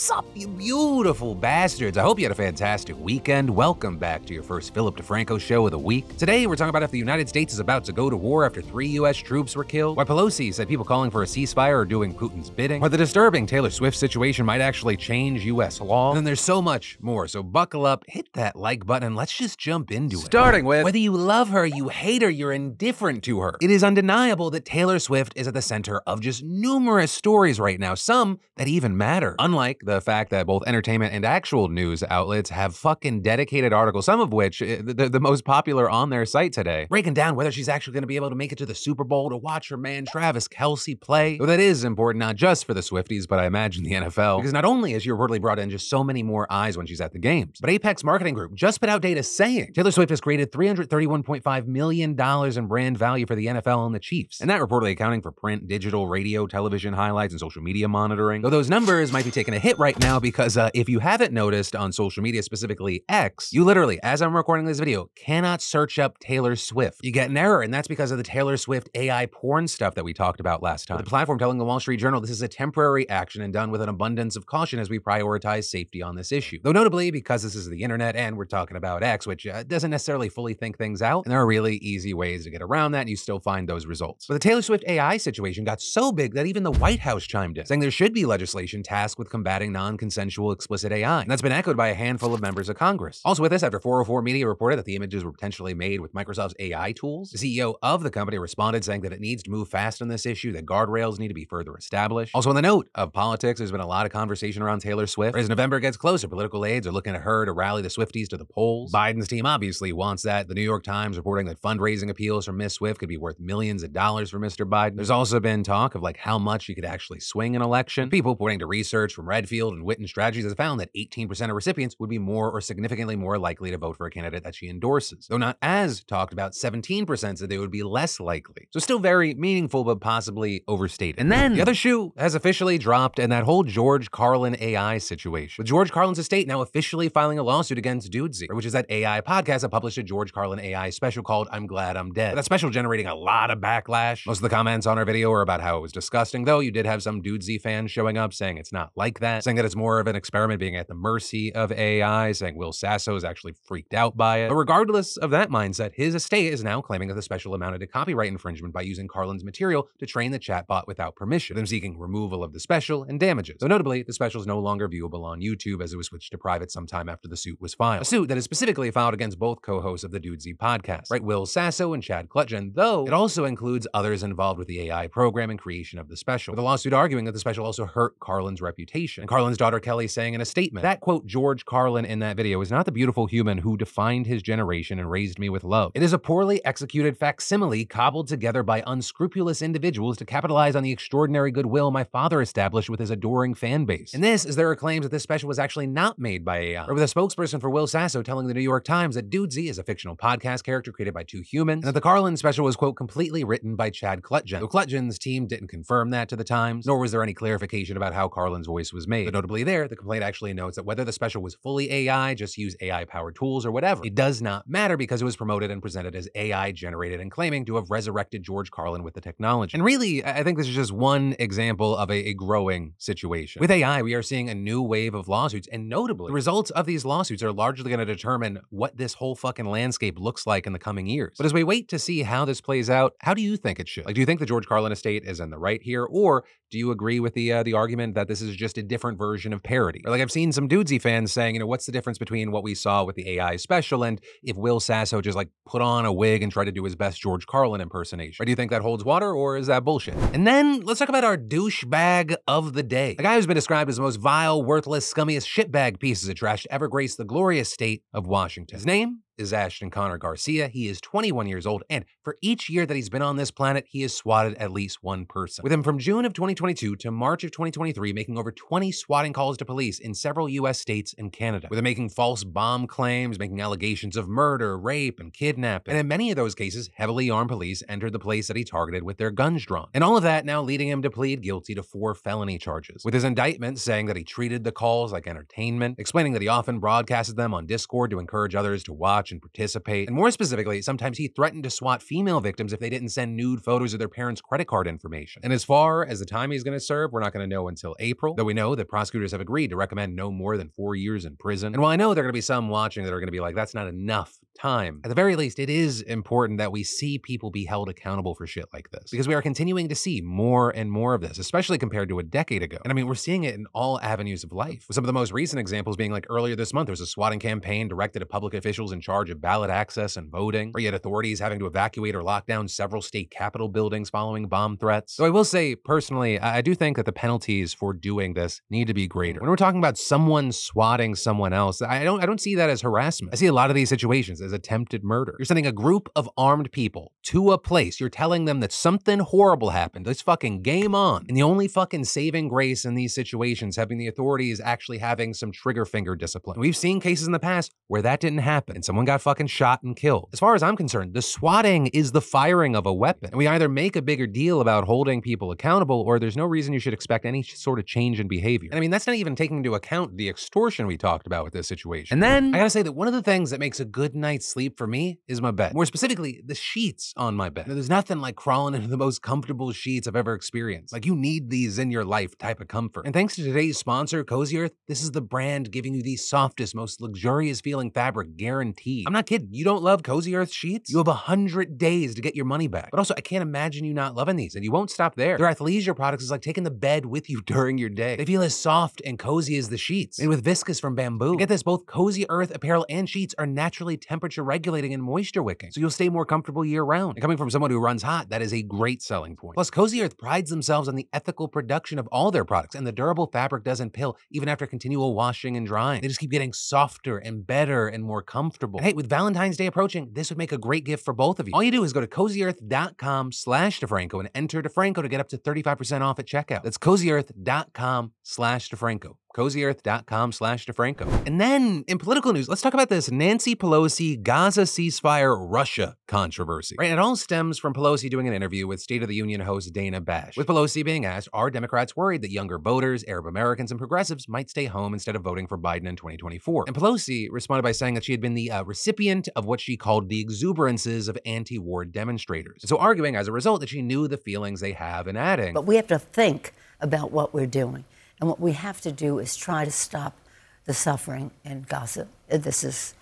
Sup, you beautiful bastards. I hope you had a fantastic weekend. Welcome back to your first Philip DeFranco show of the week. Today, we're talking about if the United States is about to go to war after three U.S. troops were killed, why Pelosi said people calling for a ceasefire are doing Putin's bidding, why the disturbing Taylor Swift situation might actually change U.S. law, and then there's so much more. So buckle up, hit that like button, and let's just jump into it. Starting with Whether you love her, you hate her, you're indifferent to her. It is undeniable that Taylor Swift is at the center of just numerous stories right now, some that even matter. Unlike the fact that both entertainment and actual news outlets have fucking dedicated articles, some of which eh, the, the most popular on their site today, breaking down whether she's actually going to be able to make it to the Super Bowl to watch her man Travis Kelce play. Though that is important not just for the Swifties, but I imagine the NFL, because not only has she reportedly brought in just so many more eyes when she's at the games, but Apex Marketing Group just put out data saying Taylor Swift has created $331.5 million in brand value for the NFL and the Chiefs, and that reportedly accounting for print, digital, radio, television highlights, and social media monitoring. Though those numbers might be taking a hit right now because uh, if you haven't noticed on social media, specifically X, you literally, as I'm recording this video, cannot search up Taylor Swift. You get an error, and that's because of the Taylor Swift AI porn stuff that we talked about last time. The platform telling the Wall Street Journal this is a temporary action and done with an abundance of caution as we prioritize safety on this issue. Though notably, because this is the internet and we're talking about X, which uh, doesn't necessarily fully think things out, and there are really easy ways to get around that, and you still find those results. But the Taylor Swift AI situation got so big that even the White House chimed in, saying there should be legislation tasked with combating non-consensual explicit AI. And that's been echoed by a handful of members of Congress. Also with this, after 404 Media reported that the images were potentially made with Microsoft's AI tools, the CEO of the company responded saying that it needs to move fast on this issue, that guardrails need to be further established. Also on the note of politics, there's been a lot of conversation around Taylor Swift. As November gets closer, political aides are looking at her to rally the Swifties to the polls. Biden's team obviously wants that. The New York Times reporting that fundraising appeals from Miss Swift could be worth millions of dollars for Mr. Biden. There's also been talk of like how much you could actually swing an election. People pointing to research from Redfield and Wilton Strategies has found that 18% of recipients would be more or significantly more likely to vote for a candidate that she endorses. Though not as talked about, 17% said they would be less likely. So still very meaningful, but possibly overstated. And then the other shoe has officially dropped, and that whole George Carlin AI situation. With George Carlin's estate now officially filing a lawsuit against Dudesy, which is that AI podcast that published a George Carlin AI special called I'm Glad I'm Dead. That special generating a lot of backlash. Most of the comments on our video are about how it was disgusting, though you did have some Dudesy fans showing up saying it's not like that, saying that it's more of an experiment being at the mercy of AI, saying Will Sasso is actually freaked out by it. But regardless of that mindset, his estate is now claiming that the special amounted to copyright infringement by using Carlin's material to train the chatbot without permission, them seeking removal of the special and damages. So notably, the special is no longer viewable on YouTube as it was switched to private sometime after the suit was filed. A suit that is specifically filed against both co-hosts of the Dudesy podcast, right? Will Sasso and Chad Kultgen, though it also includes others involved with the AI program and creation of the special. With the lawsuit arguing that the special also hurt Carlin's reputation. And Carlin's daughter Kelly saying in a statement that quote George Carlin in that video is not the beautiful human who defined his generation and raised me with love. It is a poorly executed facsimile cobbled together by unscrupulous individuals to capitalize on the extraordinary goodwill my father established with his adoring fan base. And this is there are claims that this special was actually not made by AI, or with a spokesperson for Will Sasso telling the New York Times that Dudesy is a fictional podcast character created by two humans, and that the Carlin special was quote completely written by Chad Kultgen. Though Kultgen's team didn't confirm that to the Times, nor was there any clarification about how Carlin's voice was made. But notably there, the complaint actually notes that whether the special was fully AI, just use AI powered tools or whatever, it does not matter because it was promoted and presented as AI generated and claiming to have resurrected George Carlin with the technology. And really, I I think this is just one example of a, a growing situation. With AI, we are seeing a new wave of lawsuits, and notably, the results of these lawsuits are largely going to determine what this whole fucking landscape looks like in the coming years. But as we wait to see how this plays out, how do you think it should? Like, do you think the George Carlin estate is in the right here, or do you agree with the uh, the argument that this is just a different version of parody? Or like I've seen some Dudesy fans saying, you know, what's the difference between what we saw with the AI special and if Will Sasso just like put on a wig and tried to do his best George Carlin impersonation? Or do you think that holds water, or is that bullshit? And then let's talk about our douchebag of the day. The guy who's been described as the most vile, worthless, scummiest shitbag pieces of trash to ever grace the glorious state of Washington. His name is Ashton Connor Garcia. He is 21 years old, and for each year that he's been on this planet, he has swatted at least one person. With him from June of 2022 to March of 2023, making over 20 swatting calls to police in several US states and Canada. With him making false bomb claims, making allegations of murder, rape, and kidnapping. And in many of those cases, heavily armed police entered the place that he targeted with their guns drawn. And all of that now leading him to plead guilty to four felony charges. With his indictment saying that he treated the calls like entertainment, explaining that he often broadcasted them on Discord to encourage others to watch watch and participate. And more specifically, sometimes he threatened to swat female victims if they didn't send nude photos of their parents' credit card information. And as far as the time he's going to serve, we're not going to know until April, though we know that prosecutors have agreed to recommend no more than four years in prison. And while I know there are going to be some watching that are going to be like, that's not enough time, at the very least, it is important that we see people be held accountable for shit like this because we are continuing to see more and more of this, especially compared to a decade ago. And I mean, we're seeing it in all avenues of life. With some of the most recent examples being like earlier this month, there was a swatting campaign directed at public officials in charge of ballot access and voting, or yet authorities having to evacuate or lock down several state capitol buildings following bomb threats. So I will say, personally, I do think that the penalties for doing this need to be greater. When we're talking about someone swatting someone else, I don't I don't see that as harassment. I see a lot of these situations as attempted murder. You're sending a group of armed people to a place. You're telling them that something horrible happened. It's fucking game on. And the only fucking saving grace in these situations having the authorities actually having some trigger finger discipline. We've seen cases in the past where that didn't happen and someone got fucking shot and killed. As far as I'm concerned, the swatting is the firing of a weapon. And we either make a bigger deal about holding people accountable or there's no reason you should expect any sort of change in behavior. And I mean, that's not even taking into account the extortion we talked about with this situation. And then I gotta say that one of the things that makes a good night's sleep for me is my bed. More specifically, the sheets on my bed. There's nothing like crawling into the most comfortable sheets I've ever experienced. Like you need these in your life type of comfort. And thanks to today's sponsor, Cozy Earth, this is the brand giving you the softest, most luxurious feeling fabric guaranteed. I'm not kidding. You don't love Cozy Earth sheets? You have a hundred days to get your money back. But also, I can't imagine you not loving these, and you won't stop there. Their athleisure products is like taking the bed with you during your day. They feel as soft and cozy as the sheets, made with viscose from bamboo. And get this, both Cozy Earth apparel and sheets are naturally temperature regulating and moisture wicking, so you'll stay more comfortable year round. And coming from someone who runs hot, that is a great selling point. Plus, Cozy Earth prides themselves on the ethical production of all their products, and the durable fabric doesn't pill even after continual washing and drying. They just keep getting softer and better and more comfortable. And hey, with Valentine's Day approaching, this would make a great gift for both of you. All you do is go to cozyearth.com slash DeFranco and enter DeFranco to get up to 35% off at checkout. That's cozyearth.com slash DeFranco cozyearth.com slash DeFranco. And then in political news, let's talk about this Nancy Pelosi Gaza ceasefire Russia controversy. Right, it all stems from Pelosi doing an interview with State of the Union host Dana Bash. With Pelosi being asked, are Democrats worried that younger voters, Arab Americans, and progressives might stay home instead of voting for Biden in 2024? And Pelosi responded by saying that she had been the uh, recipient of what she called the exuberances of anti-war demonstrators. So arguing as a result that she knew the feelings they have and adding. But we have to think about what we're doing. And what we have to do is try to stop the suffering in Gaza. This is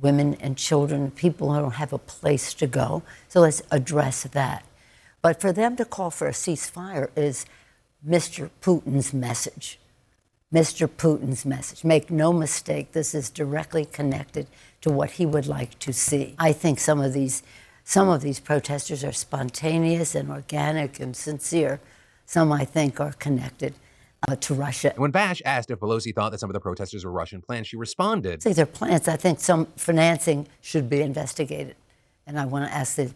women and children, people who don't have a place to go. So let's address that. But for them to call for a ceasefire is Mr. Putin's message. Mr. Putin's message. Make no mistake, this is directly connected to what he would like to see. I think some of these some of these protesters are spontaneous and organic and sincere. Some I think are connected uh, to Russia. When Bash asked if Pelosi thought that some of the protesters were Russian plans, she responded, "These are plans. I think some financing should be investigated, and I want to ask the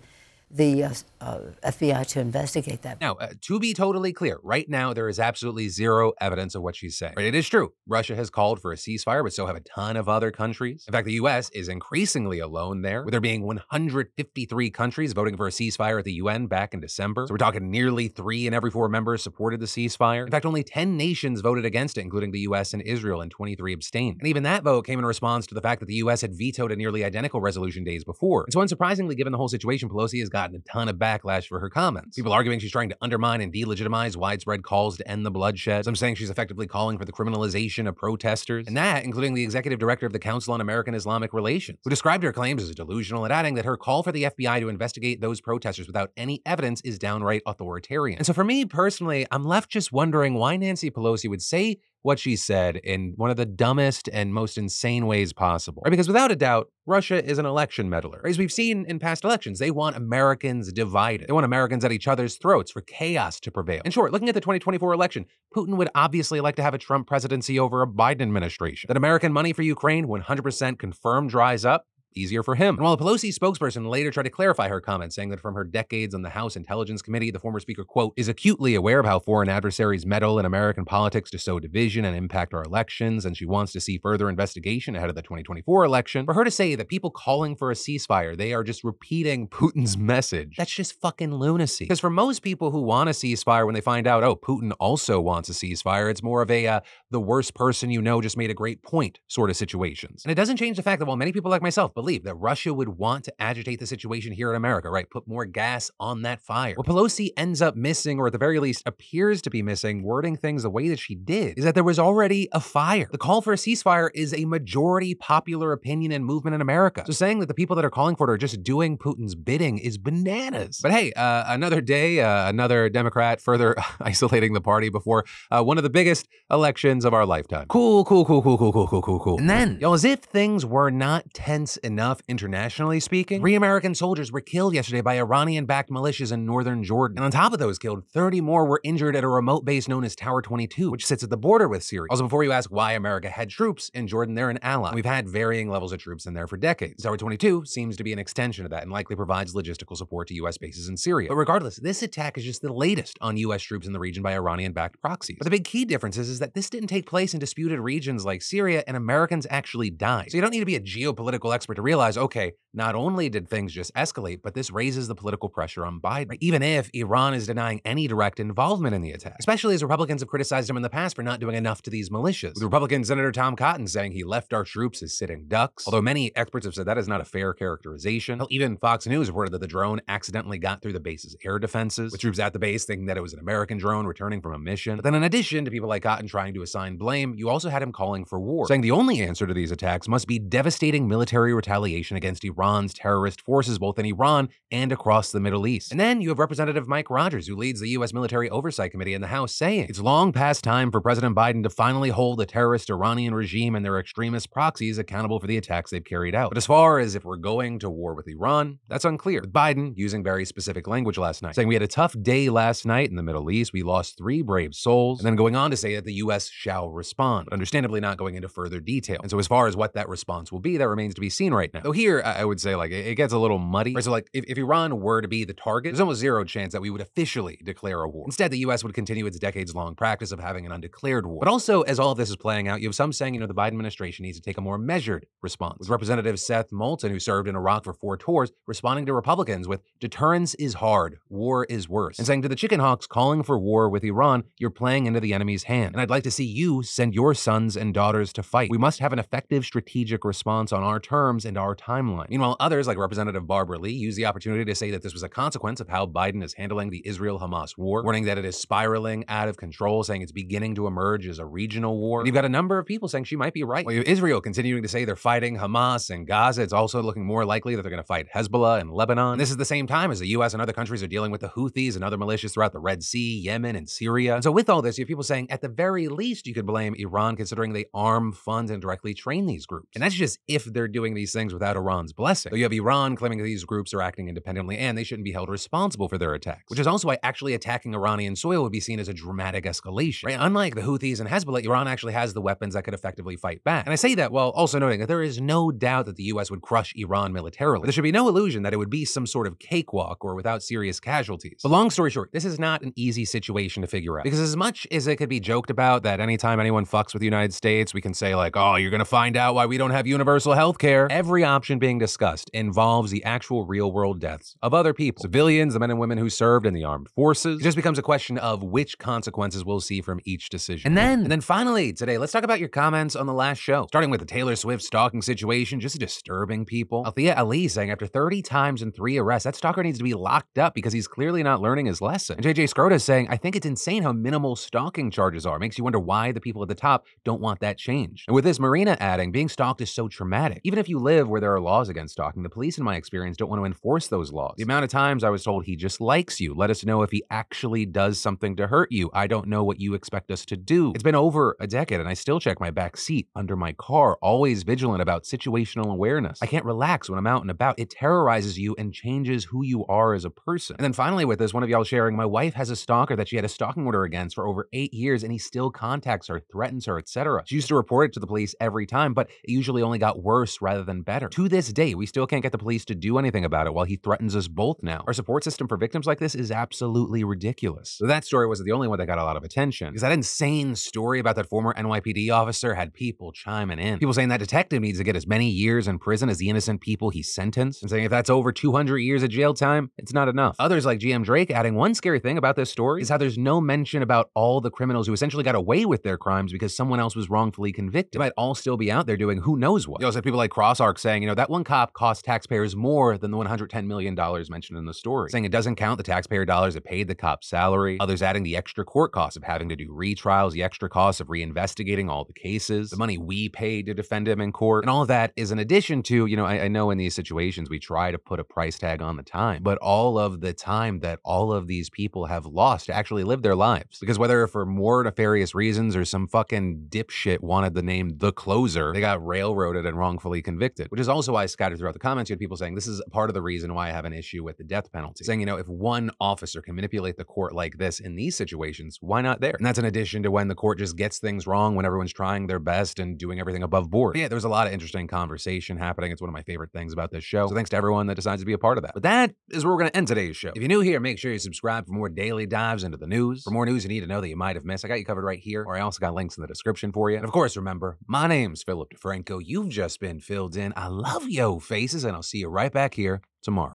the uh, uh, FBI to investigate that. Now, uh, to be totally clear, right now there is absolutely zero evidence of what she's saying. But it is true. Russia has called for a ceasefire, but so have a ton of other countries. In fact, the U.S. is increasingly alone there, with there being 153 countries voting for a ceasefire at the UN back in December. So we're talking nearly three in every four members supported the ceasefire. In fact, only 10 nations voted against it, including the U.S. and Israel, and 23 abstained. And even that vote came in response to the fact that the U.S. had vetoed a nearly identical resolution days before. And so, unsurprisingly, given the whole situation, Pelosi has gotten a ton of backlash for her comments. People arguing she's trying to undermine and delegitimize widespread calls to end the bloodshed. Some saying she's effectively calling for the criminalization of protesters. And that, including the executive director of the Council on American Islamic Relations, who described her claims as delusional and adding that her call for the FBI to investigate those protesters without any evidence is downright authoritarian. And so for me personally, I'm left just wondering why Nancy Pelosi would say what she said in one of the dumbest and most insane ways possible. Right? Because without a doubt, Russia is an election meddler. As we've seen in past elections, they want Americans divided. They want Americans at each other's throats for chaos to prevail. In short, looking at the 2024 election, Putin would obviously like to have a Trump presidency over a Biden administration. That American money for Ukraine 100% confirmed dries up, easier for him. And while a Pelosi spokesperson later tried to clarify her comments, saying that from her decades on the House Intelligence Committee, the former speaker, quote, is acutely aware of how foreign adversaries meddle in American politics to sow division and impact our elections, and she wants to see further investigation ahead of the 2024 election. For her to say that people calling for a ceasefire, they are just repeating Putin's message, that's just fucking lunacy. Because for most people who want a ceasefire, when they find out, oh, Putin also wants a ceasefire, it's more of a, uh, the worst person you know just made a great point sort of situations. And it doesn't change the fact that while many people like myself belief that Russia would want to agitate the situation here in America, right? Put more gas on that fire. What Pelosi ends up missing, or at the very least appears to be missing, wording things the way that she did, is that there was already a fire. The call for a ceasefire is a majority popular opinion and movement in America. So saying that the people that are calling for it are just doing Putin's bidding is bananas. But hey, uh, another day, uh, another Democrat further isolating the party before uh, one of the biggest elections of our lifetime. Cool, cool, cool, cool, cool, cool, cool, cool, cool. And then, y'all, as if things were not tense enough internationally speaking, three American soldiers were killed yesterday by Iranian-backed militias in northern Jordan. And on top of those killed, 30 more were injured at a remote base known as Tower 22, which sits at the border with Syria. Also, before you ask why America had troops in Jordan, they're an ally. We've had varying levels of troops in there for decades. Tower 22 seems to be an extension of that and likely provides logistical support to U.S. bases in Syria. But regardless, this attack is just the latest on U.S. troops in the region by Iranian-backed proxies. But the big key difference is, is that this didn't take place in disputed regions like Syria, and Americans actually died. So you don't need to be a geopolitical expert to realize, okay, not only did things just escalate, but this raises the political pressure on Biden, even if Iran is denying any direct involvement in the attack, especially as Republicans have criticized him in the past for not doing enough to these militias. With Republican Senator Tom Cotton saying he left our troops as sitting ducks, although many experts have said that is not a fair characterization. Even Fox News reported that the drone accidentally got through the base's air defenses, with troops at the base thinking that it was an American drone returning from a mission. But then in addition to people like Cotton trying to assign blame, you also had him calling for war, saying the only answer to these attacks must be devastating military retaliation against Iran's terrorist forces both in Iran and across the Middle East. And then you have Representative Mike Rogers, who leads the U.S. Military Oversight Committee in the House, saying it's long past time for President Biden to finally hold the terrorist Iranian regime and their extremist proxies accountable for the attacks they've carried out. But as far as if we're going to war with Iran, that's unclear. With Biden using very specific language last night, saying we had a tough day last night in the Middle East, we lost three brave souls, and then going on to say that the U.S. shall respond, but understandably not going into further detail. And so as far as what that response will be, that remains to be seen right now. Though here, I would say like it gets a little muddy. Right? So like if, if Iran were to be the target, there's almost zero chance that we would officially declare a war. Instead, the U.S. would continue its decades-long practice of having an undeclared war. But also, as all of this is playing out, you have some saying, you know, the Biden administration needs to take a more measured response. With Representative Seth Moulton, who served in Iraq for four tours, responding to Republicans with deterrence is hard, war is worse, and saying to the chicken hawks calling for war with Iran, you're playing into the enemy's hand. And I'd like to see you send your sons and daughters to fight. We must have an effective strategic response on our terms and our timeline. Meanwhile, others like Representative Barbara Lee use the opportunity to say that this was a consequence of how Biden is handling the Israel-Hamas war, warning that it is spiraling out of control, saying it's beginning to emerge as a regional war. And you've got a number of people saying she might be right. Well, Israel continuing to say they're fighting Hamas and Gaza. It's also looking more likely that they're going to fight Hezbollah and Lebanon. And this is the same time as the U.S. and other countries are dealing with the Houthis and other militias throughout the Red Sea, Yemen, and Syria. And so with all this, you have people saying at the very least you could blame Iran considering they arm, fund, and directly train these groups. And that's just if they're doing these things without Iran's blessing. So you have Iran claiming that these groups are acting independently and they shouldn't be held responsible for their attacks, which is also why actually attacking Iranian soil would be seen as a dramatic escalation. Right? Unlike the Houthis and Hezbollah, Iran actually has the weapons that could effectively fight back. And I say that while also noting that there is no doubt that the US would crush Iran militarily. There should be no illusion that it would be some sort of cakewalk or without serious casualties. But long story short, this is not an easy situation to figure out. Because as much as it could be joked about that anytime anyone fucks with the United States, we can say like, oh, you're gonna find out why we don't have universal health care. Option being discussed involves the actual real world deaths of other people. Civilians, the men and women who served in the armed forces. It just becomes a question of which consequences we'll see from each decision. And then, and then finally, today, let's talk about your comments on the last show. Starting with the Taylor Swift stalking situation, just disturbing people. Althea Ali saying after 30 times and three arrests, that stalker needs to be locked up because he's clearly not learning his lesson. And JJ Scrota saying, I think it's insane how minimal stalking charges are. Makes you wonder why the people at the top don't want that changed. And with this, Marina adding, being stalked is so traumatic. Even if you live where there are laws against stalking, the police, in my experience, don't want to enforce those laws. The amount of times I was told he just likes you. Let us know if he actually does something to hurt you. I don't know what you expect us to do. It's been over a decade and I still check my back seat under my car, always vigilant about situational awareness. I can't relax when I'm out and about. It terrorizes you and changes who you are as a person. And then finally, with this, one of y'all sharing, my wife has a stalker that she had a stalking order against for over eight years and he still contacts her, threatens her, etc. She used to report it to the police every time, but it usually only got worse rather than better. To this day, we still can't get the police to do anything about it while he threatens us both now. Our support system for victims like this is absolutely ridiculous. So that story wasn't the only one that got a lot of attention because that insane story about that former NYPD officer had people chiming in. People saying that detective needs to get as many years in prison as the innocent people he sentenced and saying if that's over 200 years of jail time, it's not enough. Others like GM Drake adding one scary thing about this story is how there's no mention about all the criminals who essentially got away with their crimes because someone else was wrongfully convicted. They might all still be out there doing who knows what. You also have people like Cross Saying, you know, that one cop cost taxpayers more than the $110 million mentioned in the story, saying it doesn't count the taxpayer dollars that paid the cop's salary. Others adding the extra court costs of having to do retrials, the extra costs of reinvestigating all the cases, the money we paid to defend him in court. And all of that is in addition to, you know, I, I know in these situations we try to put a price tag on the time, but all of the time that all of these people have lost to actually live their lives. Because whether for more nefarious reasons or some fucking dipshit wanted the name The Closer, they got railroaded and wrongfully convicted, which is also why I scattered throughout the comments. You had people saying this is part of the reason why I have an issue with the death penalty. Saying, you know, if one officer can manipulate the court like this in these situations, why not there? And that's in addition to when the court just gets things wrong when everyone's trying their best and doing everything above board. But yeah, there's a lot of interesting conversation happening. It's one of my favorite things about this show. So thanks to everyone that decides to be a part of that. But that is where we're going to end today's show. If you're new here, make sure you subscribe for more daily dives into the news. For more news you need to know that you might have missed, I got you covered right here, or I also got links in the description for you. And of course, remember, my name's Philip DeFranco. You've just been filled in. I love yo faces, and I'll see you right back here tomorrow.